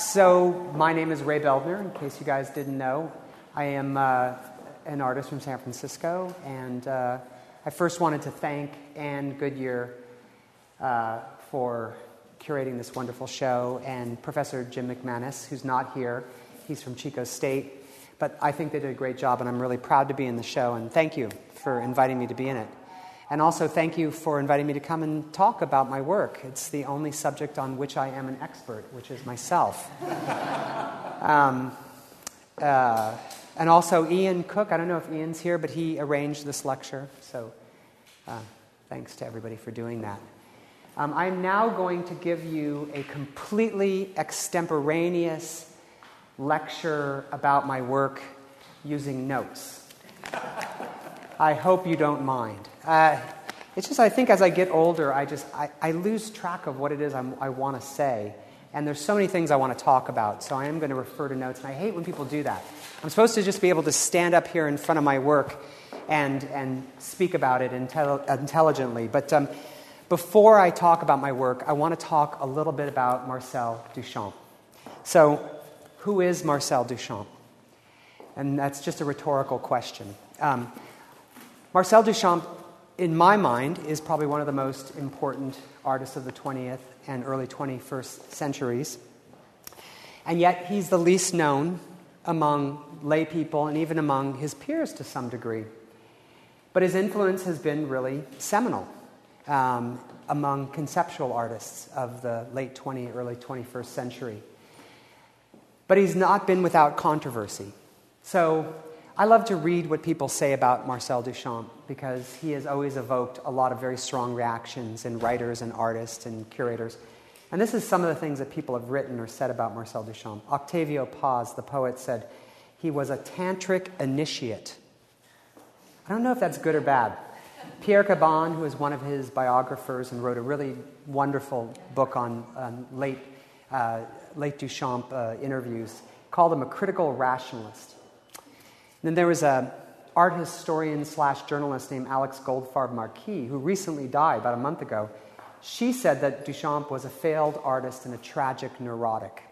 so, my name is Ray Beldner, in case you guys didn't know. I am uh, an artist from San Francisco, and uh, I first wanted to thank Anne Goodyear uh, for curating this wonderful show, and Professor Jim McManus, who's not here. He's from Chico State. But I think they did a great job, and I'm really proud to be in the show, and thank you for inviting me to be in it. And also, thank you for inviting me to come and talk about my work. It's the only subject on which I am an expert, which is myself. um, uh, and also, Ian Cook, I don't know if Ian's here, but he arranged this lecture. So, uh, thanks to everybody for doing that. Um, I'm now going to give you a completely extemporaneous lecture about my work using notes. I hope you don't mind. Uh, it's just, I think as I get older, I just, I, I lose track of what it is i want to say. And there's so many things I want to talk about, so I am going to refer to notes. And I hate when people do that. I'm supposed to just be able to stand up here in front of my work and, and speak about it intel- intelligently. But um, before I talk about my work, I want to talk a little bit about Marcel Duchamp. So, who is Marcel Duchamp? And that's just a rhetorical question. Um, Marcel Duchamp, in my mind, is probably one of the most important artists of the 20th and early 21st centuries. And yet, he's the least known among lay people and even among his peers to some degree. But his influence has been really seminal um, among conceptual artists of the late 20th, early 21st century. But he's not been without controversy. So I love to read what people say about Marcel Duchamp because he has always evoked a lot of very strong reactions in writers and artists and curators. And this is some of the things that people have written or said about Marcel Duchamp. Octavio Paz, the poet, said he was a tantric initiate. I don't know if that's good or bad. Pierre Cabanne, who is one of his biographers and wrote a really wonderful book on late, uh, late Duchamp uh, interviews, called him a critical rationalist. Then there was a art historian slash journalist named Alice Goldfarb Marquis, who recently died about a month ago. She said that Duchamp was a failed artist and a tragic neurotic.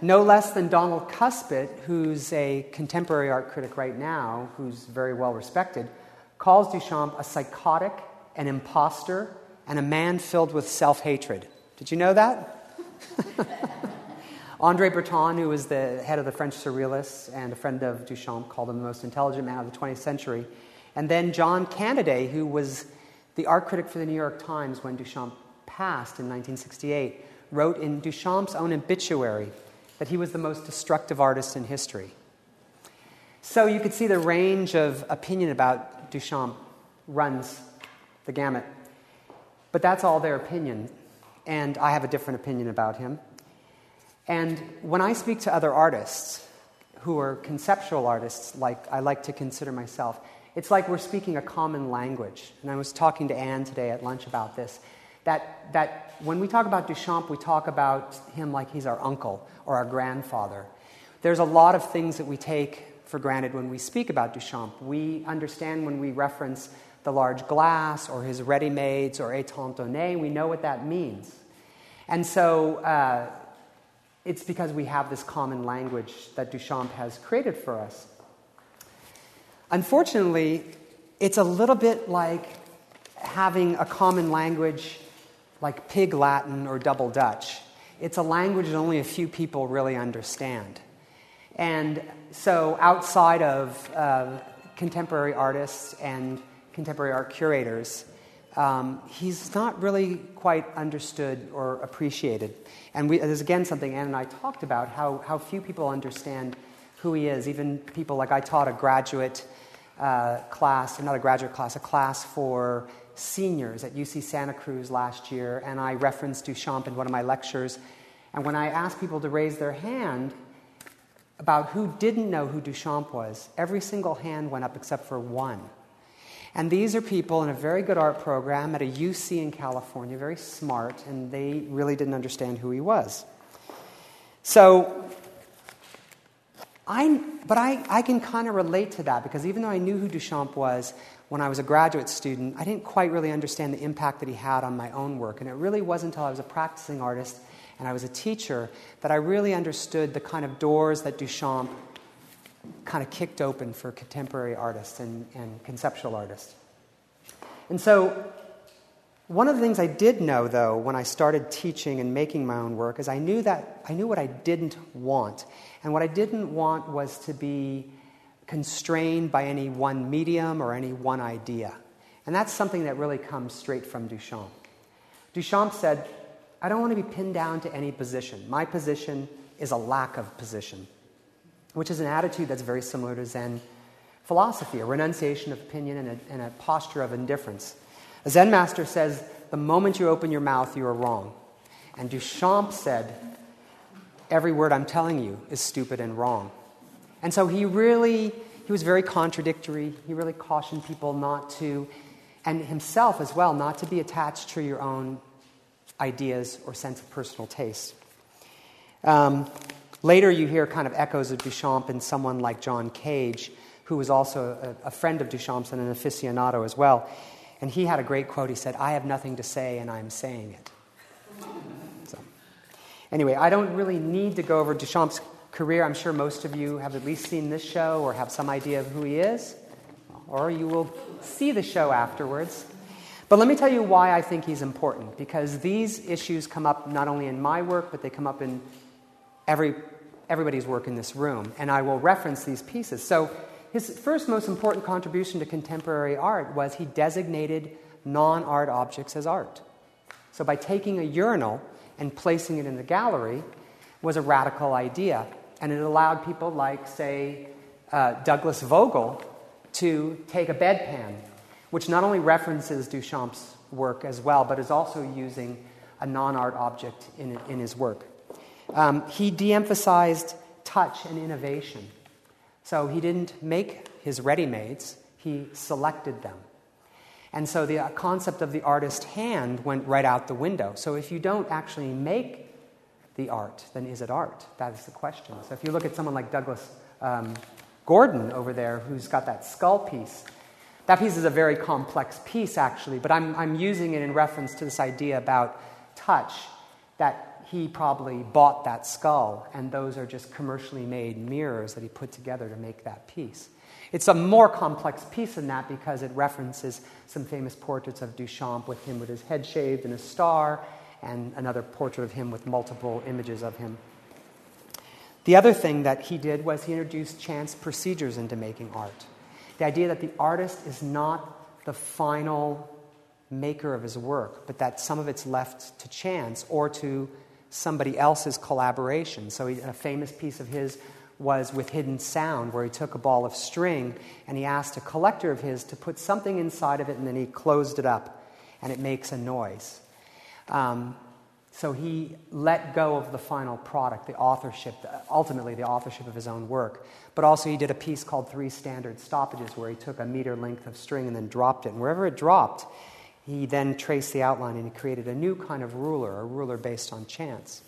no less than Donald Kuspit, who's a contemporary art critic right now, who's very well respected, calls Duchamp a psychotic, an impostor, and a man filled with self hatred. Did you know that? Andre Breton, who was the head of the French Surrealists and a friend of Duchamp, called him the most intelligent man of the 20th century. And then John Canaday, who was the art critic for the New York Times when Duchamp passed in 1968, wrote in Duchamp's own obituary that he was the most destructive artist in history. So you could see the range of opinion about Duchamp runs the gamut. But that's all their opinion, and I have a different opinion about him. And when I speak to other artists who are conceptual artists, like I like to consider myself, it's like we're speaking a common language. And I was talking to Anne today at lunch about this. That, that when we talk about Duchamp, we talk about him like he's our uncle or our grandfather. There's a lot of things that we take for granted when we speak about Duchamp. We understand when we reference the large glass or his ready mades or étant donné, we know what that means. And so, uh, it's because we have this common language that Duchamp has created for us. Unfortunately, it's a little bit like having a common language like Pig Latin or Double Dutch. It's a language that only a few people really understand. And so, outside of uh, contemporary artists and contemporary art curators, um, he's not really quite understood or appreciated. And we, there's again something Anne and I talked about how, how few people understand who he is. Even people like I taught a graduate uh, class, not a graduate class, a class for seniors at UC Santa Cruz last year, and I referenced Duchamp in one of my lectures. And when I asked people to raise their hand about who didn't know who Duchamp was, every single hand went up except for one. And these are people in a very good art program at a UC in California, very smart, and they really didn't understand who he was. So, I, but I, I can kind of relate to that because even though I knew who Duchamp was when I was a graduate student, I didn't quite really understand the impact that he had on my own work. And it really wasn't until I was a practicing artist and I was a teacher that I really understood the kind of doors that Duchamp kind of kicked open for contemporary artists and, and conceptual artists. And so, one of the things I did know, though, when I started teaching and making my own work, is I knew that I knew what I didn't want. And what I didn't want was to be constrained by any one medium or any one idea. And that's something that really comes straight from Duchamp. Duchamp said, I don't want to be pinned down to any position. My position is a lack of position, which is an attitude that's very similar to Zen philosophy, a renunciation of opinion and a, and a posture of indifference. A Zen master says, The moment you open your mouth, you are wrong. And Duchamp said, Every word I'm telling you is stupid and wrong. And so he really, he was very contradictory. He really cautioned people not to, and himself as well, not to be attached to your own ideas or sense of personal taste. Um, later, you hear kind of echoes of Duchamp in someone like John Cage, who was also a, a friend of Duchamp's and an aficionado as well. And he had a great quote. He said, I have nothing to say, and I'm saying it. So, anyway, I don't really need to go over Duchamp's career. I'm sure most of you have at least seen this show or have some idea of who he is, or you will see the show afterwards. But let me tell you why I think he's important, because these issues come up not only in my work, but they come up in every, everybody's work in this room. And I will reference these pieces. So, his first most important contribution to contemporary art was he designated non art objects as art. So, by taking a urinal and placing it in the gallery, was a radical idea. And it allowed people like, say, uh, Douglas Vogel to take a bedpan which not only references Duchamp's work as well, but is also using a non art object in, in his work. Um, he de emphasized touch and innovation. So he didn't make his ready mades, he selected them. And so the concept of the artist hand went right out the window. So if you don't actually make the art, then is it art? That is the question. So if you look at someone like Douglas um, Gordon over there, who's got that skull piece, that piece is a very complex piece, actually, but I'm, I'm using it in reference to this idea about touch that he probably bought that skull, and those are just commercially made mirrors that he put together to make that piece. It's a more complex piece than that because it references some famous portraits of Duchamp with him with his head shaved and a star, and another portrait of him with multiple images of him. The other thing that he did was he introduced chance procedures into making art. The idea that the artist is not the final maker of his work, but that some of it's left to chance or to somebody else's collaboration. So, he, a famous piece of his was with Hidden Sound, where he took a ball of string and he asked a collector of his to put something inside of it and then he closed it up and it makes a noise. Um, so he let go of the final product, the authorship, ultimately the authorship of his own work. But also he did a piece called Three Standard Stoppages, where he took a meter length of string and then dropped it. And wherever it dropped, he then traced the outline and he created a new kind of ruler, a ruler based on chance.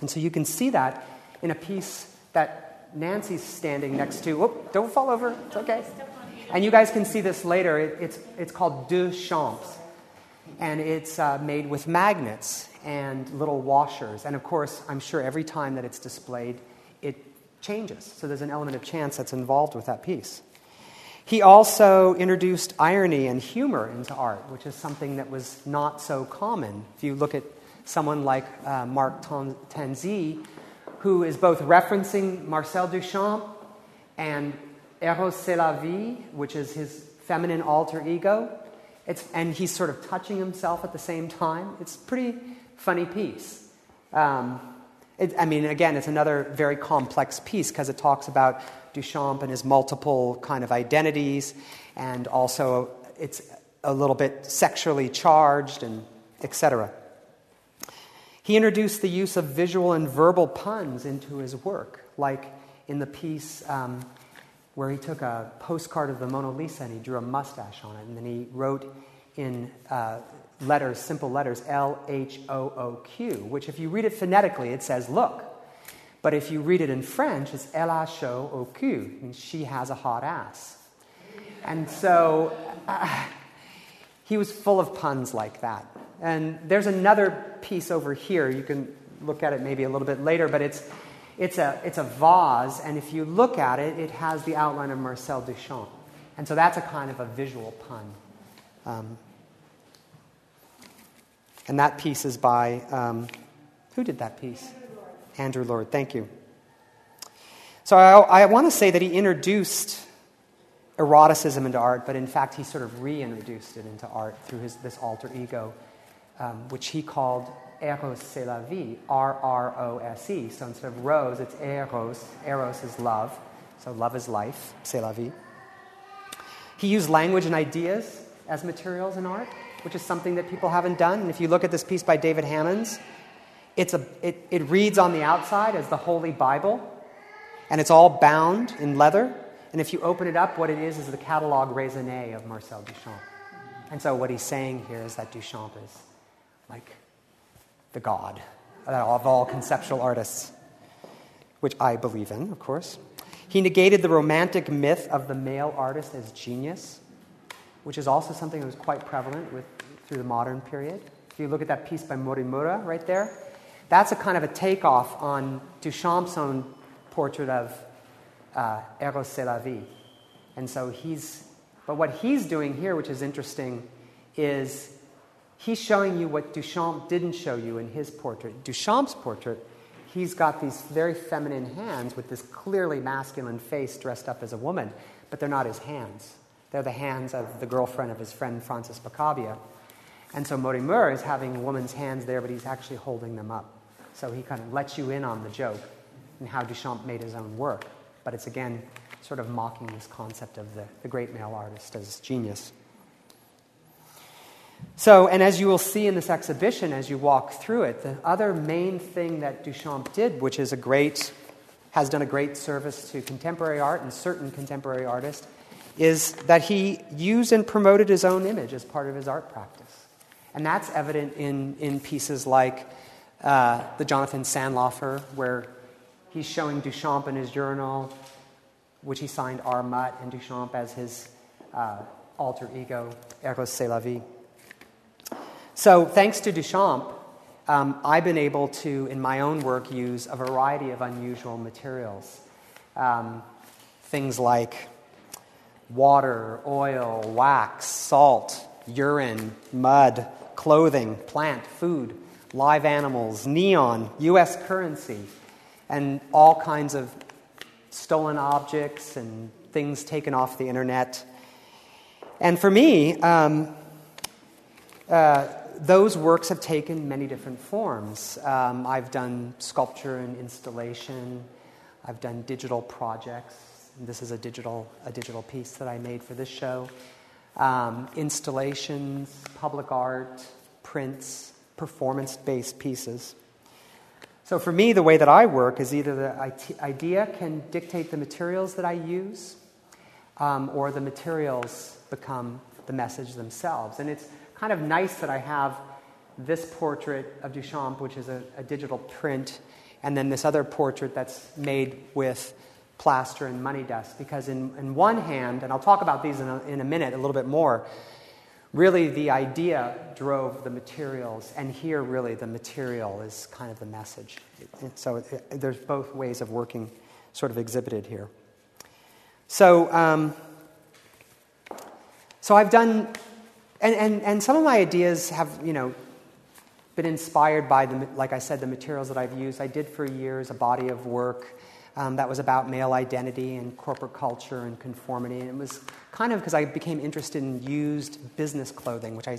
And so you can see that in a piece that Nancy's standing next to. Whoop, don't fall over, it's okay. And you guys can see this later. It, it's, it's called Deux Champs and it's uh, made with magnets and little washers. And of course, I'm sure every time that it's displayed, it changes. So there's an element of chance that's involved with that piece. He also introduced irony and humor into art, which is something that was not so common. If you look at someone like uh, Marc Tanzi, who is both referencing Marcel Duchamp and Eros c'est la vie, which is his feminine alter ego, it's, and he's sort of touching himself at the same time. It's a pretty funny piece. Um, it, I mean, again, it's another very complex piece because it talks about Duchamp and his multiple kind of identities, and also it's a little bit sexually charged and etc. He introduced the use of visual and verbal puns into his work, like in the piece um, where he took a postcard of the Mona Lisa and he drew a mustache on it, and then he wrote in uh, letters, simple letters, L H O O Q, which if you read it phonetically, it says look. But if you read it in French, it's L H O O Q, means she has a hot ass. And so uh, he was full of puns like that. And there's another piece over here. You can look at it maybe a little bit later, but it's, it's, a, it's a vase, and if you look at it, it has the outline of Marcel Duchamp. And so that's a kind of a visual pun. Um, and that piece is by, um, who did that piece? Andrew Lord. Andrew Lord, thank you. So I, I want to say that he introduced eroticism into art, but in fact, he sort of reintroduced it into art through his, this alter ego, um, which he called Eros c'est la vie, R R O S E. So instead of rose, it's Eros. Eros is love. So love is life, c'est la vie. He used language and ideas as materials in art, which is something that people haven't done. And if you look at this piece by David Hammons, it's a, it, it reads on the outside as the Holy Bible, and it's all bound in leather. And if you open it up, what it is is the catalogue raisonné of Marcel Duchamp. And so what he's saying here is that Duchamp is like the god of all conceptual artists, which I believe in, of course. He negated the romantic myth of the male artist as genius, which is also something that was quite prevalent with, through the modern period. If you look at that piece by Morimura right there, that's a kind of a takeoff on Duchamp's own portrait of uh, Eros c'est la vie. And so he's, but what he's doing here, which is interesting, is he's showing you what Duchamp didn't show you in his portrait. Duchamp's portrait, he's got these very feminine hands with this clearly masculine face dressed up as a woman, but they're not his hands. They're the hands of the girlfriend of his friend Francis Picabia. And so Morimura is having a woman's hands there, but he's actually holding them up. So he kind of lets you in on the joke and how Duchamp made his own work. But it's again sort of mocking this concept of the, the great male artist as genius. So, and as you will see in this exhibition as you walk through it, the other main thing that Duchamp did, which is a great, has done a great service to contemporary art and certain contemporary artists, is that he used and promoted his own image as part of his art practice. And that's evident in, in pieces like uh, the Jonathan Santlofer, where he's showing Duchamp in his journal, which he signed R. Mutt and Duchamp as his uh, alter ego, Eros c'est la vie. So, thanks to Duchamp, um, I've been able to, in my own work, use a variety of unusual materials. Um, things like water, oil, wax, salt, urine, mud, clothing, plant, food, live animals, neon, US currency, and all kinds of stolen objects and things taken off the internet. And for me, um, uh, those works have taken many different forms. Um, I've done sculpture and installation, I've done digital projects. This is a digital, a digital piece that I made for this show. Um, installations, public art, prints, performance based pieces. So, for me, the way that I work is either the idea can dictate the materials that I use, um, or the materials become the message themselves. And it's kind of nice that I have this portrait of Duchamp, which is a, a digital print, and then this other portrait that's made with plaster and money dust. Because, in, in one hand, and I'll talk about these in a, in a minute a little bit more, really the idea drove the materials, and here, really, the material is kind of the message. So, it, it, there's both ways of working sort of exhibited here. So, um, so I've done, and, and, and some of my ideas have, you know, been inspired by, the, like I said, the materials that I've used. I did for years a body of work um, that was about male identity and corporate culture and conformity. And it was kind of because I became interested in used business clothing, which I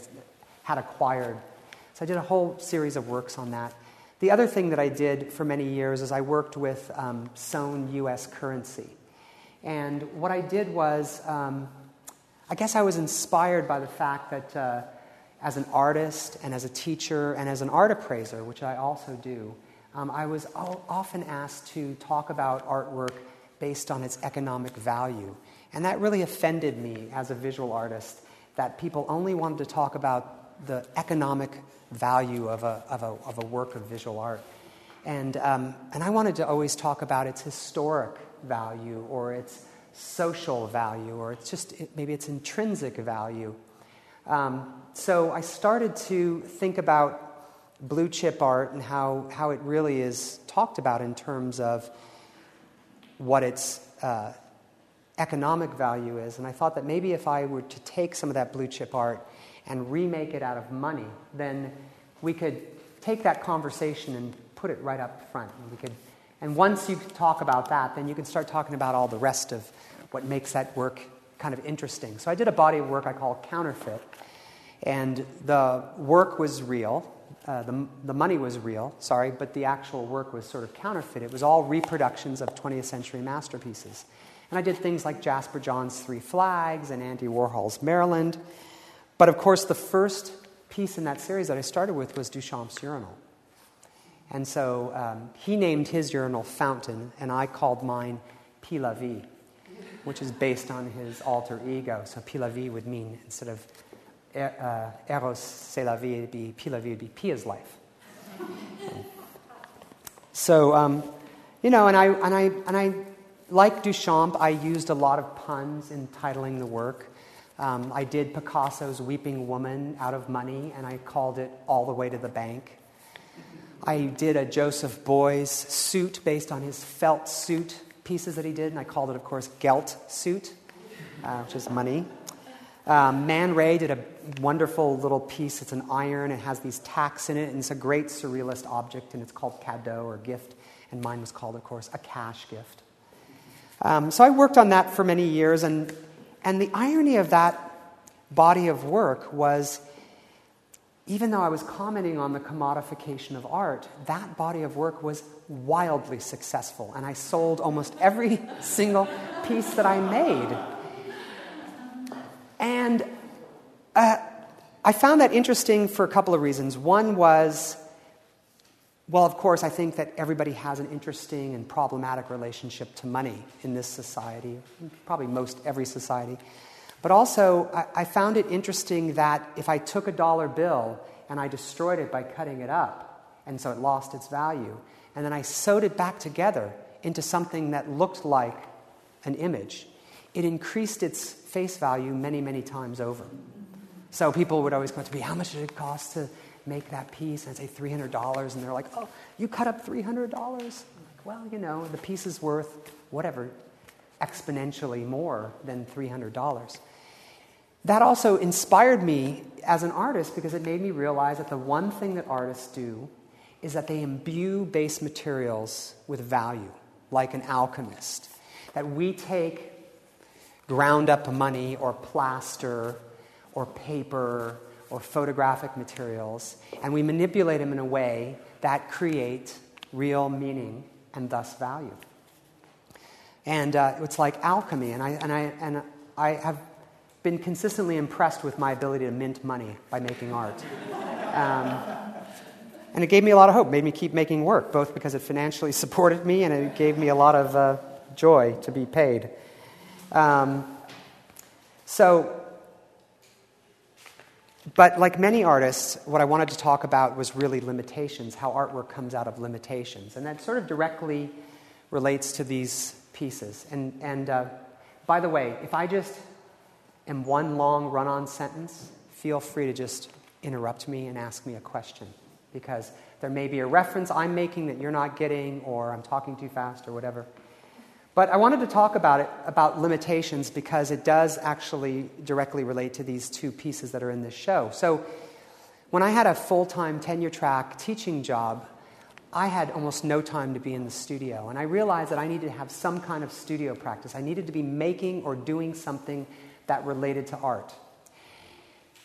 had acquired. So I did a whole series of works on that. The other thing that I did for many years is I worked with um, sewn US currency. And what I did was, um, I guess I was inspired by the fact that uh, as an artist and as a teacher and as an art appraiser, which I also do, um, I was often asked to talk about artwork based on its economic value. And that really offended me as a visual artist that people only wanted to talk about the economic value of a, of a, of a work of visual art. And, um, and I wanted to always talk about its historic value or its social value or it's just maybe its intrinsic value. Um, so I started to think about blue chip art and how, how it really is talked about in terms of what its uh, economic value is. And I thought that maybe if I were to take some of that blue chip art and remake it out of money, then we could take that conversation and put it right up front. And, we could, and once you talk about that, then you can start talking about all the rest of what makes that work kind of interesting. So I did a body of work I call Counterfeit. And the work was real. Uh, the, the money was real, sorry, but the actual work was sort of counterfeit. It was all reproductions of 20th century masterpieces. And I did things like Jasper Johns' Three Flags and Andy Warhol's Marilyn. But of course, the first piece in that series that I started with was Duchamp's urinal. And so um, he named his urinal Fountain, and I called mine Pis la Vie, which is based on his alter ego. So Pis la Vie would mean, instead of uh, Eros, c'est la vie, be Pis la Vie, be P is life. so, um, you know, and I, and, I, and I, like Duchamp, I used a lot of puns in titling the work. Um, I did Picasso's Weeping Woman out of money, and I called it All the Way to the Bank. I did a Joseph Beuys suit based on his felt suit pieces that he did, and I called it, of course, Gelt suit, uh, which is money. Um, Man Ray did a wonderful little piece. It's an iron, it has these tacks in it, and it's a great surrealist object, and it's called cadeau or gift, and mine was called, of course, a cash gift. Um, so I worked on that for many years, and and the irony of that body of work was even though I was commenting on the commodification of art, that body of work was wildly successful, and I sold almost every single piece that I made. And uh, I found that interesting for a couple of reasons. One was, well, of course, I think that everybody has an interesting and problematic relationship to money in this society, probably most every society. But also, I, I found it interesting that if I took a dollar bill and I destroyed it by cutting it up, and so it lost its value, and then I sewed it back together into something that looked like an image, it increased its face value many, many times over. So people would always come to me, How much did it cost to make that piece? And I'd say $300. And they're like, Oh, you cut up $300? I'm Like, well, you know, the piece is worth whatever, exponentially more than $300. That also inspired me as an artist because it made me realize that the one thing that artists do is that they imbue base materials with value, like an alchemist. That we take ground up money or plaster or paper or photographic materials, and we manipulate them in a way that creates real meaning and thus value. And uh, it's like alchemy, and I, and, I, and I have been consistently impressed with my ability to mint money by making art. Um, and it gave me a lot of hope, made me keep making work, both because it financially supported me and it gave me a lot of uh, joy to be paid. Um, so, but like many artists, what I wanted to talk about was really limitations, how artwork comes out of limitations. And that sort of directly relates to these pieces. And, and uh, by the way, if I just am one long run on sentence, feel free to just interrupt me and ask me a question. Because there may be a reference I'm making that you're not getting, or I'm talking too fast, or whatever. But I wanted to talk about it, about limitations, because it does actually directly relate to these two pieces that are in this show. So, when I had a full time tenure track teaching job, I had almost no time to be in the studio. And I realized that I needed to have some kind of studio practice. I needed to be making or doing something that related to art.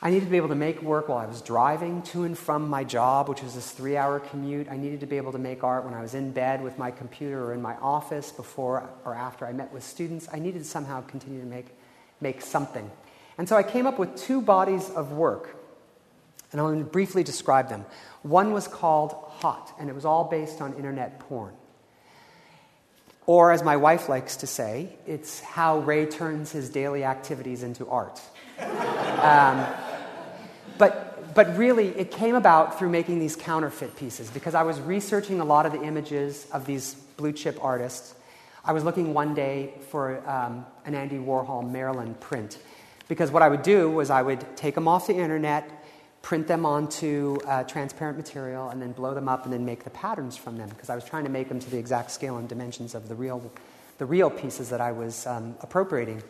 I needed to be able to make work while I was driving to and from my job, which was this three hour commute. I needed to be able to make art when I was in bed with my computer or in my office before or after I met with students. I needed to somehow continue to make, make something. And so I came up with two bodies of work, and I'm going to briefly describe them. One was called Hot, and it was all based on internet porn. Or, as my wife likes to say, it's how Ray turns his daily activities into art. Um, but, but really, it came about through making these counterfeit pieces because I was researching a lot of the images of these blue chip artists. I was looking one day for um, an Andy Warhol Marilyn print because what I would do was I would take them off the internet, print them onto uh, transparent material, and then blow them up and then make the patterns from them because I was trying to make them to the exact scale and dimensions of the real, the real pieces that I was um, appropriating.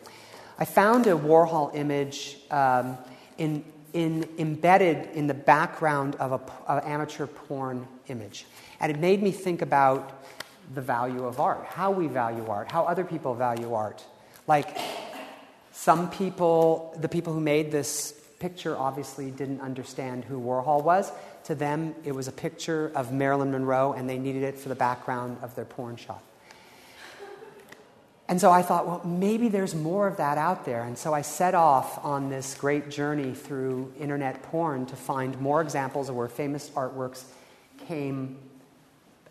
I found a Warhol image um, in, in, embedded in the background of an amateur porn image. And it made me think about the value of art, how we value art, how other people value art. Like, some people, the people who made this picture obviously didn't understand who Warhol was. To them, it was a picture of Marilyn Monroe, and they needed it for the background of their porn shot. And so I thought, well, maybe there's more of that out there. And so I set off on this great journey through internet porn to find more examples of where famous artworks came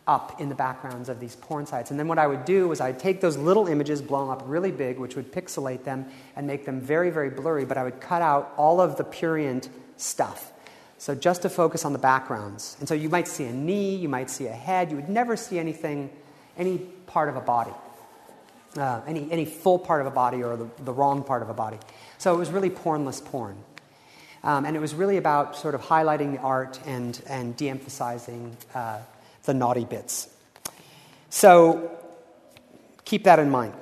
up in the backgrounds of these porn sites. And then what I would do was I'd take those little images, blow them up really big, which would pixelate them and make them very, very blurry, but I would cut out all of the purient stuff. So just to focus on the backgrounds. And so you might see a knee, you might see a head, you would never see anything, any part of a body uh, any, any full part of a body or the, the wrong part of a body. So it was really pornless porn. Um, and it was really about sort of highlighting the art and, and de emphasizing uh, the naughty bits. So keep that in mind.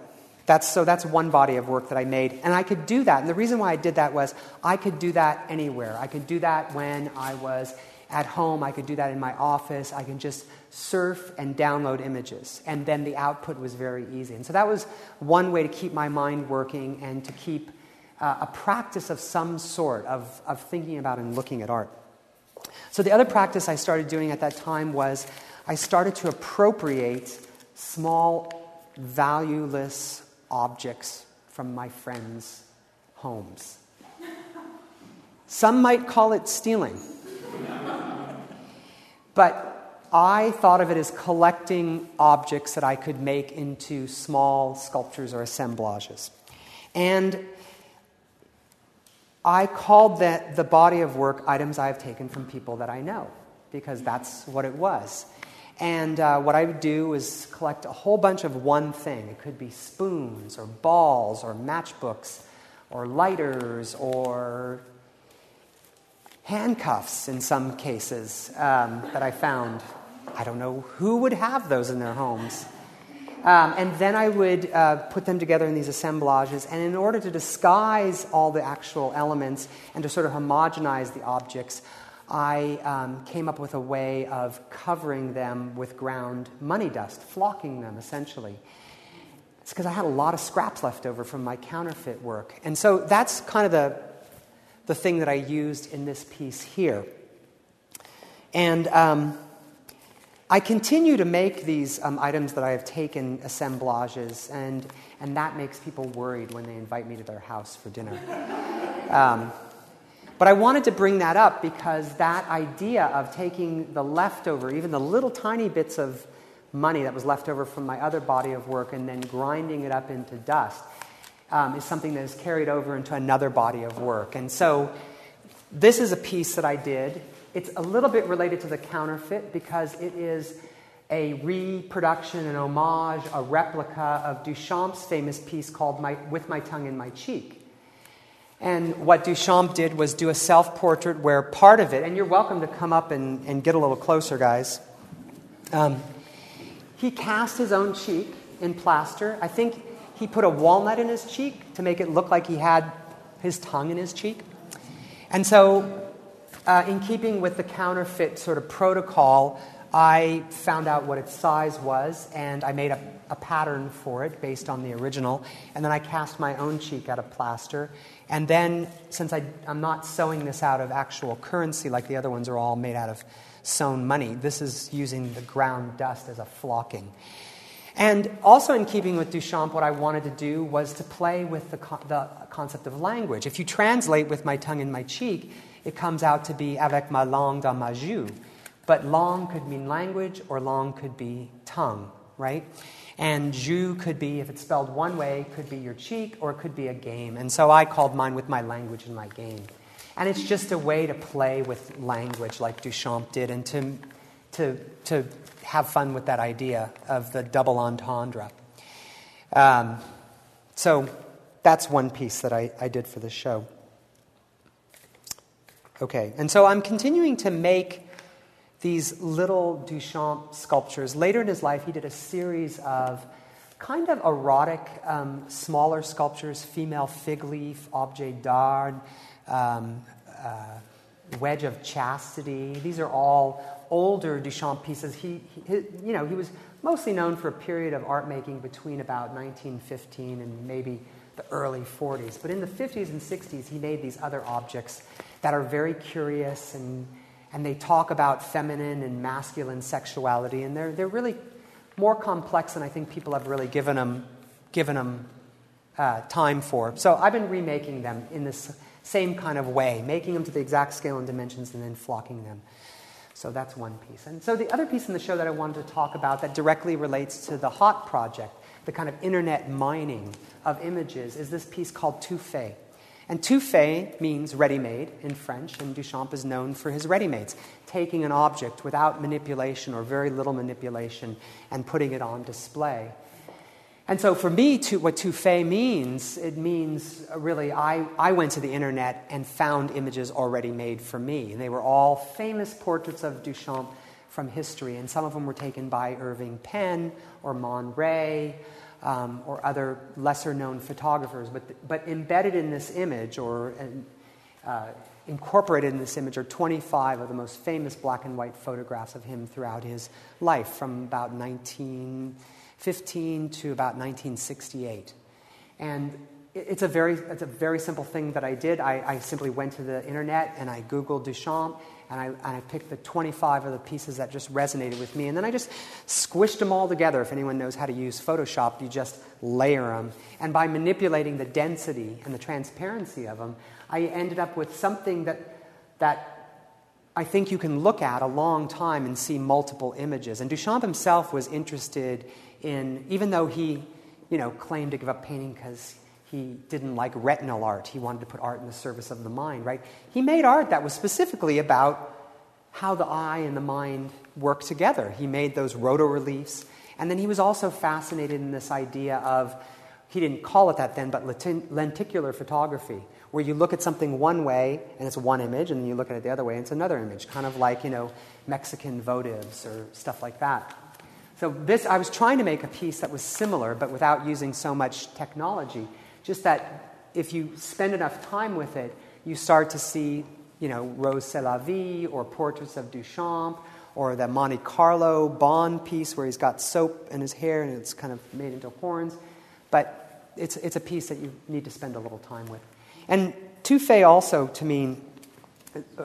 That's, so that's one body of work that I made. And I could do that. And the reason why I did that was I could do that anywhere. I could do that when I was at home. I could do that in my office. I can just surf and download images. And then the output was very easy. And so that was one way to keep my mind working and to keep uh, a practice of some sort of, of thinking about and looking at art. So the other practice I started doing at that time was I started to appropriate small, valueless objects from my friends' homes. Some might call it stealing. But I thought of it as collecting objects that I could make into small sculptures or assemblages. And I called that the body of work items I have taken from people that I know, because that's what it was. And uh, what I would do is collect a whole bunch of one thing. It could be spoons, or balls, or matchbooks, or lighters, or handcuffs in some cases um, that I found I don't know who would have those in their homes. Um, and then I would uh, put them together in these assemblages. And in order to disguise all the actual elements and to sort of homogenize the objects, I um, came up with a way of covering them with ground money dust, flocking them essentially. It's because I had a lot of scraps left over from my counterfeit work. And so that's kind of the, the thing that I used in this piece here. And. Um, I continue to make these um, items that I have taken assemblages, and, and that makes people worried when they invite me to their house for dinner. Um, but I wanted to bring that up because that idea of taking the leftover, even the little tiny bits of money that was left over from my other body of work, and then grinding it up into dust, um, is something that is carried over into another body of work. And so this is a piece that I did it's a little bit related to the counterfeit because it is a reproduction, an homage, a replica of Duchamp's famous piece called my, With My Tongue in My Cheek. And what Duchamp did was do a self portrait where part of it, and you're welcome to come up and, and get a little closer, guys. Um, he cast his own cheek in plaster. I think he put a walnut in his cheek to make it look like he had his tongue in his cheek. And so uh, in keeping with the counterfeit sort of protocol, I found out what its size was and I made a, a, pattern for it based on the original. And then I cast my own cheek out of plaster. And then, since I, I'm not sewing this out of actual currency like the other ones are all made out of sewn money, this is using the ground dust as a flocking. And also, in keeping with Duchamp, what I wanted to do was to play with the, co- the concept of language. If you translate with my tongue in my cheek, it comes out to be avec ma langue dans ma joue. But langue could mean language or langue could be tongue, right? And joue could be, if it's spelled one way, could be your cheek or it could be a game. And so I called mine with my language and my game. And it's just a way to play with language like Duchamp did and to, to, to have fun with that idea of the double entendre. Um, so that's one piece that I, I did for the show. Okay, and so I'm continuing to make these little Duchamp sculptures. Later in his life, he did a series of kind of erotic, um, smaller sculptures female fig leaf, objet d'art, um, uh, wedge of chastity. These are all older Duchamp pieces. He, he, you know, he was mostly known for a period of art making between about 1915 and maybe the early 40s. But in the 50s and 60s, he made these other objects that are very curious and, and they talk about feminine and masculine sexuality. And they're, they're really more complex than I think people have really given them, given them uh, time for. So I've been remaking them in this same kind of way, making them to the exact scale and dimensions and then flocking them. So that's one piece. And so the other piece in the show that I wanted to talk about that directly relates to the HOT project, the kind of internet mining of images, is this piece called Tout fait. And tout fait means ready made in French, and Duchamp is known for his ready mades, taking an object without manipulation or very little manipulation and putting it on display. And so for me, to, what fait means, it means uh, really I, I went to the internet and found images already made for me. And they were all famous portraits of Duchamp from history. And some of them were taken by Irving Penn or Man Ray um, or other lesser known photographers. But, but embedded in this image or uh, incorporated in this image are 25 of the most famous black and white photographs of him throughout his life from about 19. 15 to about 1968. And it's a very, it's a very simple thing that I did. I, I simply went to the internet and I Googled Duchamp and I, and I picked the 25 of the pieces that just resonated with me. And then I just squished them all together. If anyone knows how to use Photoshop, you just layer them. And by manipulating the density and the transparency of them, I ended up with something that, that I think you can look at a long time and see multiple images. And Duchamp himself was interested in, even though he, you know, claimed to give up painting because he didn't like retinal art, he wanted to put art in the service of the mind, right? He made art that was specifically about how the eye and the mind work together. He made those roto-reliefs. And then he was also fascinated in this idea of, he didn't call it that then, but lenticular photography, where you look at something one way and it's one image, and then you look at it the other way and it's another image, kind of like, you know, Mexican votives or stuff like that. So this, I was trying to make a piece that was similar, but without using so much technology. Just that if you spend enough time with it, you start to see, you know, Rose C'est la Vie or Portraits of Duchamp or the Monte Carlo Bond piece where he's got soap in his hair and it's kind of made into horns. But it's, it's a piece that you need to spend a little time with. And tout fait also to mean,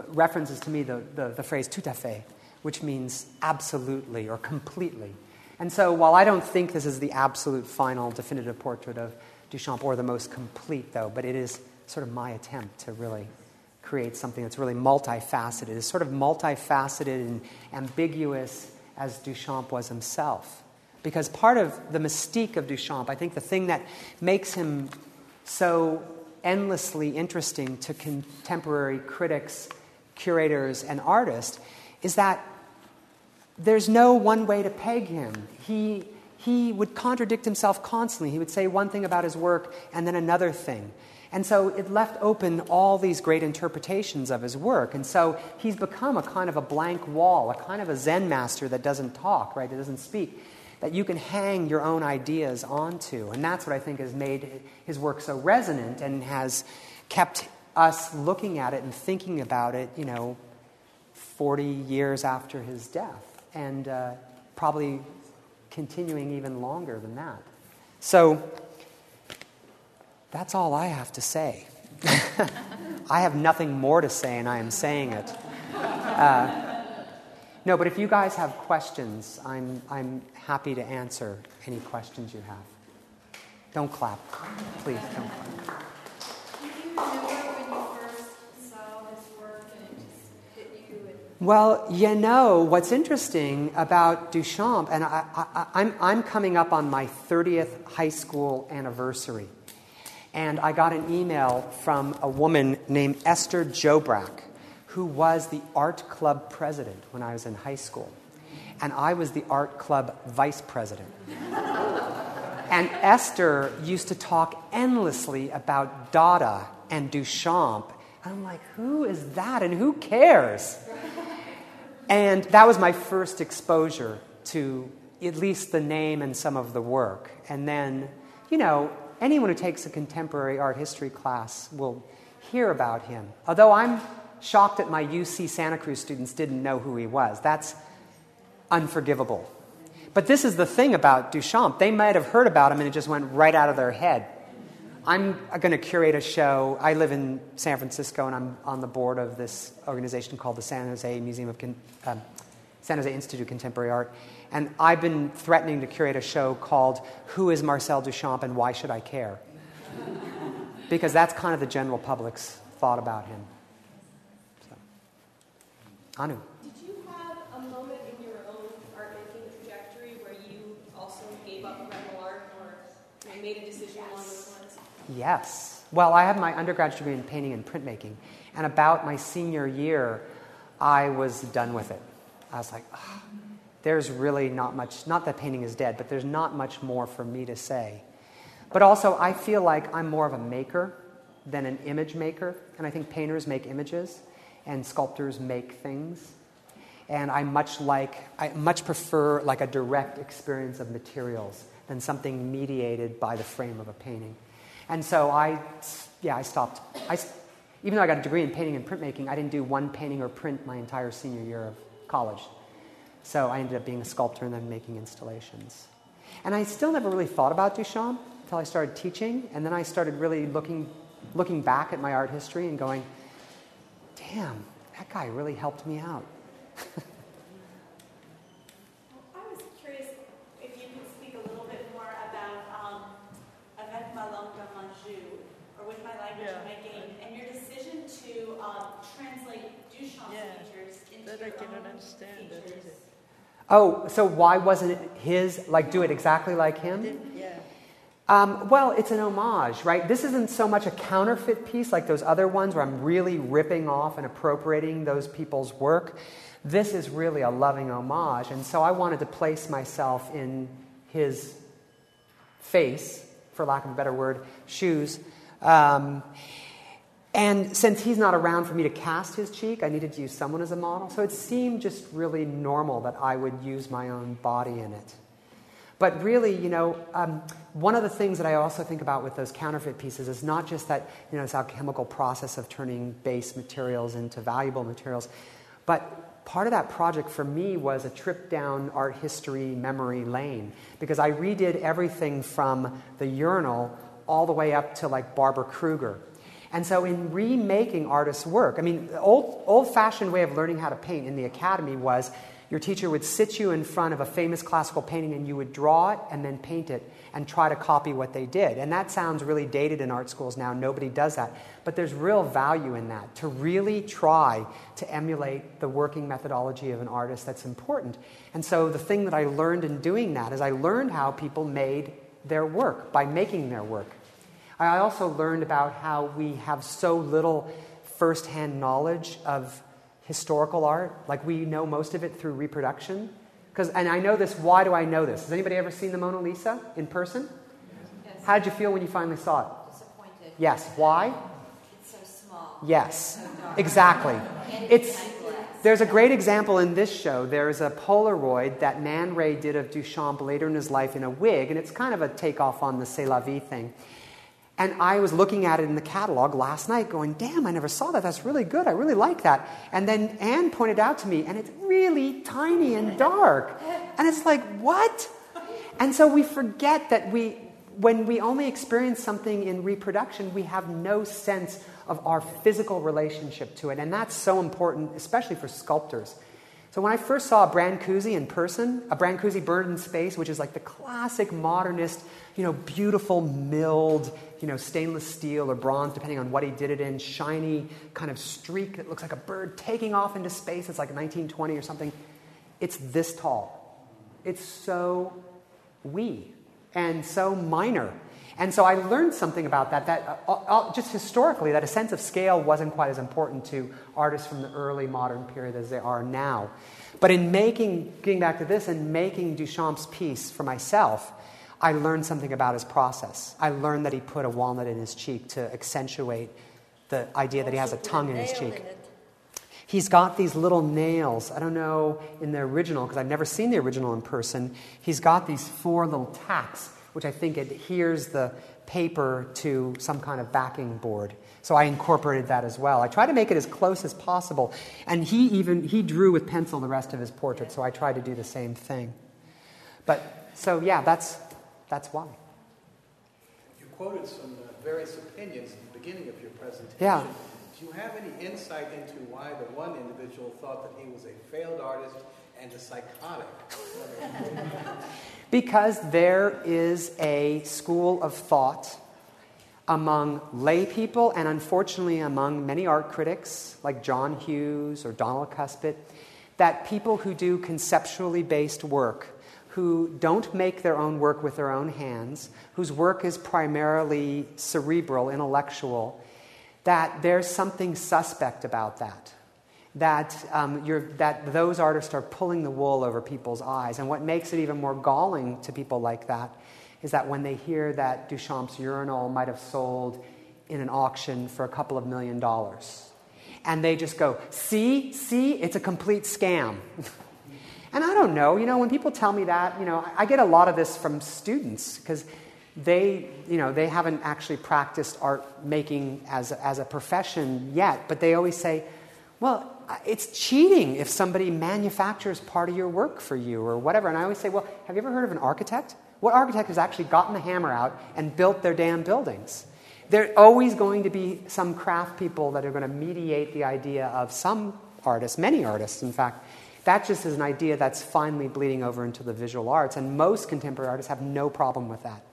references to me the, the, the phrase tout à fait, which means absolutely or completely. And so, while I don't think this is the absolute final definitive portrait of Duchamp or the most complete, though, but it is sort of my attempt to really create something that's really multifaceted, is sort of multifaceted and ambiguous as Duchamp was himself. Because part of the mystique of Duchamp, I think the thing that makes him so endlessly interesting to contemporary critics, curators, and artists is that there's no one way to peg him. He, he would contradict himself constantly. He would say one thing about his work and then another thing. And so it left open all these great interpretations of his work. And so he's become a kind of a blank wall, a kind of a Zen master that doesn't talk, right? That doesn't speak, that you can hang your own ideas onto. And that's what I think has made his work so resonant and has kept us looking at it and thinking about it, you know, 40 years after his death and uh, probably continuing even longer than that. So that's all I have to say. I have nothing more to say, and I am saying it. Uh, no, but if you guys have questions, I'm, I'm happy to answer any questions you have. Don't clap. Please don't clap. Well, you know, what's interesting about Duchamp, and I, am I'm, I'm coming up on my 30th high school anniversary, and I got an email from a woman named Esther Jobrack, who was the art club president when I was in high school. And I was the art club vice president. and Esther used to talk endlessly about Dada and Duchamp And I'm like, who is that and who cares? And that was my first exposure to at least the name and some of the work. And then, you know, anyone who takes a contemporary art history class will hear about him. Although I'm shocked that my UC Santa Cruz students didn't know who he was. That's unforgivable. But this is the thing about Duchamp. They might have heard about him and it just went right out of their head. I'm going to curate a show. I live in San Francisco and I'm on the board of this organization called the San Jose Museum of Con- um, San Jose Institute of Contemporary Art. And I've been threatening to curate a show called Who is Marcel Duchamp and Why Should I Care? because that's kind of the general public's thought about him. So. Anu. Did you have a moment in your own art making trajectory where you also gave up art or made a decision yes. Well, I have my undergraduate degree in painting and printmaking. And about my senior year, I was done with it. I was like, oh, there's really not much, not that painting is dead, but there's not much more for me to say. But also, I feel like I'm more of a maker than an image maker. And I think painters make images and sculptors make things. And I much like, I much prefer like a direct experience of materials than something mediated by the frame of a painting. And so I, yeah, I stopped. I, even though I got a degree in painting and printmaking, I didn't do one painting or print my entire senior year of college. So I ended up being a sculptor and then making installations. And I still never really thought about Duchamp until I started teaching, and then I started really looking, looking back at my art history and going, damn, that guy really helped me out. I was curious if you could speak a little bit more about um, Avec ma langue de Manjou, or with my language yeah. of my game, and your decision to um, translate Duchamp's yeah. features into that your I cannot own understand features. Oh, so why wasn't it his? Like, do it exactly like him? Yeah. Um, well, it's an homage, right? This isn't so much a counterfeit piece like those other ones where I'm really ripping off and appropriating those people's work. This is really a loving homage. And so I wanted to place myself in his face, for lack of a better word, shoes. Um, and since he's not around for me to cast his cheek, I needed to use someone as a model. So it seemed just really normal that I would use my own body in it. But really, you know, um, one of the things that I also think about with those counterfeit pieces is not just that, you know, this alchemical process of turning base materials into valuable materials, but part of that project for me was a trip down art history memory lane because I redid everything from the urinal all the way up to like Barbara Kruger and so, in remaking artists' work, I mean, the old, old fashioned way of learning how to paint in the academy was your teacher would sit you in front of a famous classical painting and you would draw it and then paint it and try to copy what they did. And that sounds really dated in art schools now. Nobody does that. But there's real value in that to really try to emulate the working methodology of an artist that's important. And so the thing that I learned in doing that is I learned how people made their work by making their work. I also learned about how we have so little firsthand knowledge of historical art. Like we know most of it through reproduction. Because, and I know this. Why do I know this? Has anybody ever seen the Mona Lisa in person? Yes. How did you feel when you finally saw it? Disappointed. Yes. Why? It's so small. Yes. So exactly. It's. There's a great example in this show. There's a Polaroid that Man Ray did of Duchamp later in his life in a wig, and it's kind of a takeoff on the C'est la vie thing. And I was looking at it in the catalog last night going, damn, I never saw that. That's really good. I really like that. And then Anne pointed out to me, and it's really tiny and dark. And it's like, what? And so we forget that we, when we only experience something in reproduction, we have no sense of our physical relationship to it. And that's so important, especially for sculptors. So when I first saw a Brancusi in person, a Brancusi bird in space, which is like the classic modernist, you know, beautiful milled, you know, stainless steel or bronze, depending on what he did it in, shiny kind of streak that looks like a bird taking off into space. It's like 1920 or something. It's this tall. It's so wee and so minor. And so I learned something about that, that uh, uh, just historically, that a sense of scale wasn't quite as important to artists from the early modern period as they are now. But in making, getting back to this, and making Duchamp's piece for myself, I learned something about his process. I learned that he put a walnut in his cheek to accentuate the idea that he has a tongue in his cheek. He's got these little nails. I don't know in the original, because I've never seen the original in person. He's got these four little tacks, which I think adheres the paper to some kind of backing board. So I incorporated that as well. I try to make it as close as possible. And he even he drew with pencil the rest of his portrait, so I tried to do the same thing. But so yeah, that's that's why. You quoted some uh, various opinions at the beginning of your presentation. Yeah. Do you have any insight into why the one individual thought that he was a failed artist and a psychotic? Because there is a school of thought among lay people and unfortunately among many art critics like John Hughes or Donald Kuspit that people who do conceptually based work, who don't make their own work with their own hands, whose work is primarily cerebral, intellectual, that there's something suspect about that. That, um, that those artists are pulling the wool over people's eyes. And what makes it even more galling to people like that is that when they hear that Duchamp's urinal might have sold in an auction for a couple of million dollars, and they just go, see, see, it's a complete scam. and I don't know, you know, when people tell me that, you know, I get a lot of this from students because they, you know, they haven't actually practiced art making as, as a profession yet, but they always say, well, it's cheating if somebody manufactures part of your work for you or whatever. And I always say, well, have you ever heard of an architect? What architect has actually gotten the hammer out and built their damn buildings? There are always going to be some craft people that are going to mediate the idea of some artists, many artists, in fact. That just is an idea that's finally bleeding over into the visual arts, and most contemporary artists have no problem with that.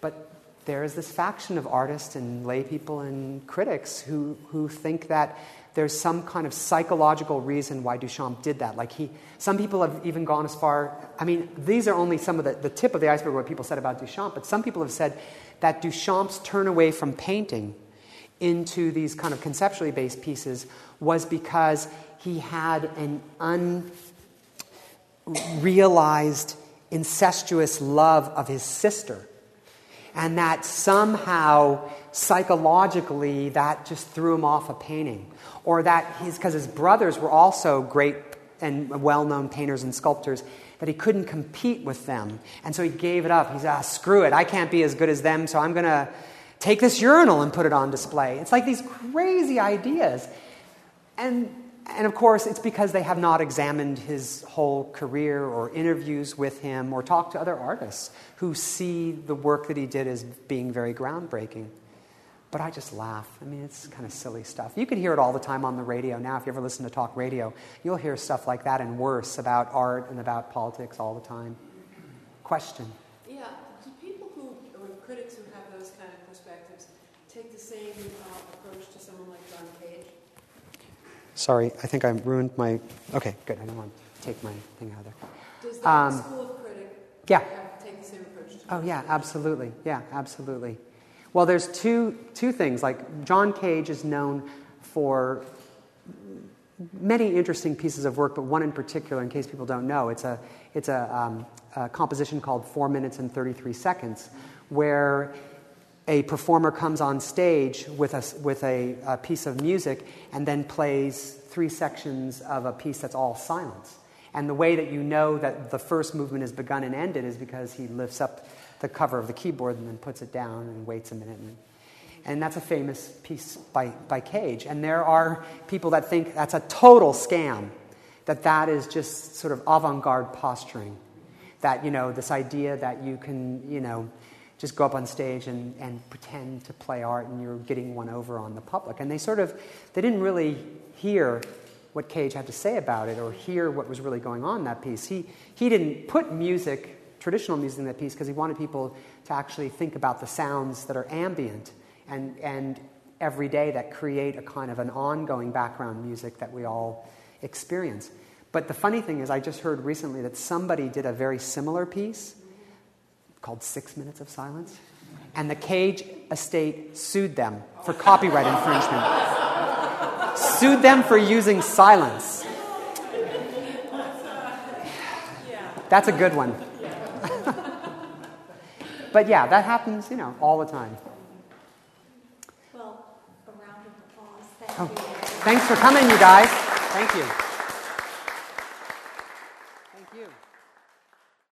But there is this faction of artists and lay people and critics who, who think that there's some kind of psychological reason why Duchamp did that. Like he, some people have even gone as far. I mean, these are only some of the, the tip of the iceberg what people said about Duchamp. But some people have said that Duchamp's turn away from painting into these kind of conceptually based pieces was because he had an unrealized incestuous love of his sister. And that somehow psychologically that just threw him off a painting. Or that his because his brothers were also great and well-known painters and sculptors that he couldn't compete with them. And so he gave it up. He's ah screw it. I can't be as good as them so i'm going to take this urinal and put it on display. It's like these crazy ideas. And and of course, it's because they have not examined his whole career or interviews with him or talked to other artists who see the work that he did as being very groundbreaking. But I just laugh. I mean, it's kind of silly stuff. You can hear it all the time on the radio now. If you ever listen to talk radio, you'll hear stuff like that and worse about art and about politics all the time. Question. Yeah, do people who, or critics who have those kind of perspectives, take the same uh, approach to someone like John Cage? Sorry, I think I ruined my. Okay, good. I don't want to take my thing out of there. Does that Um, school of critic Yeah. have, take the same approach to Oh, yeah, absolutely. Yeah, absolutely. Well, there's two, two things. Like, John Cage is known for many interesting pieces of work, but one in particular, in case people don't know, it's a, it's a, um, a composition called Four Minutes and 33 Seconds, where a performer comes on stage with, a, with a, a piece of music and then plays three sections of a piece that's all silence. And the way that you know that the first movement is begun and ended is because he lifts up the cover of the keyboard and then puts it down and waits a minute. And, and that's a famous piece by, by Cage. And there are people that think that's a total scam, that that is just sort of avant garde posturing. That, you know, this idea that you can, you know, just go up on stage and, and pretend to play art and you're getting one over on the public. And they sort of, they didn't really hear what Cage had to say about it or hear what was really going on in that piece. He, he didn't put music, traditional music in that piece because he wanted people to actually think about the sounds that are ambient and, and every day that create a kind of an ongoing background music that we all experience. But the funny thing is, I just heard recently that somebody did a very similar piece called Six Minutes of Silence, and the Cage estate sued them for copyright infringement. sued them for using silence. That's a good one. but yeah, that happens, you know, all the time. Well, Oh, thanks for coming, you guys. Thank you.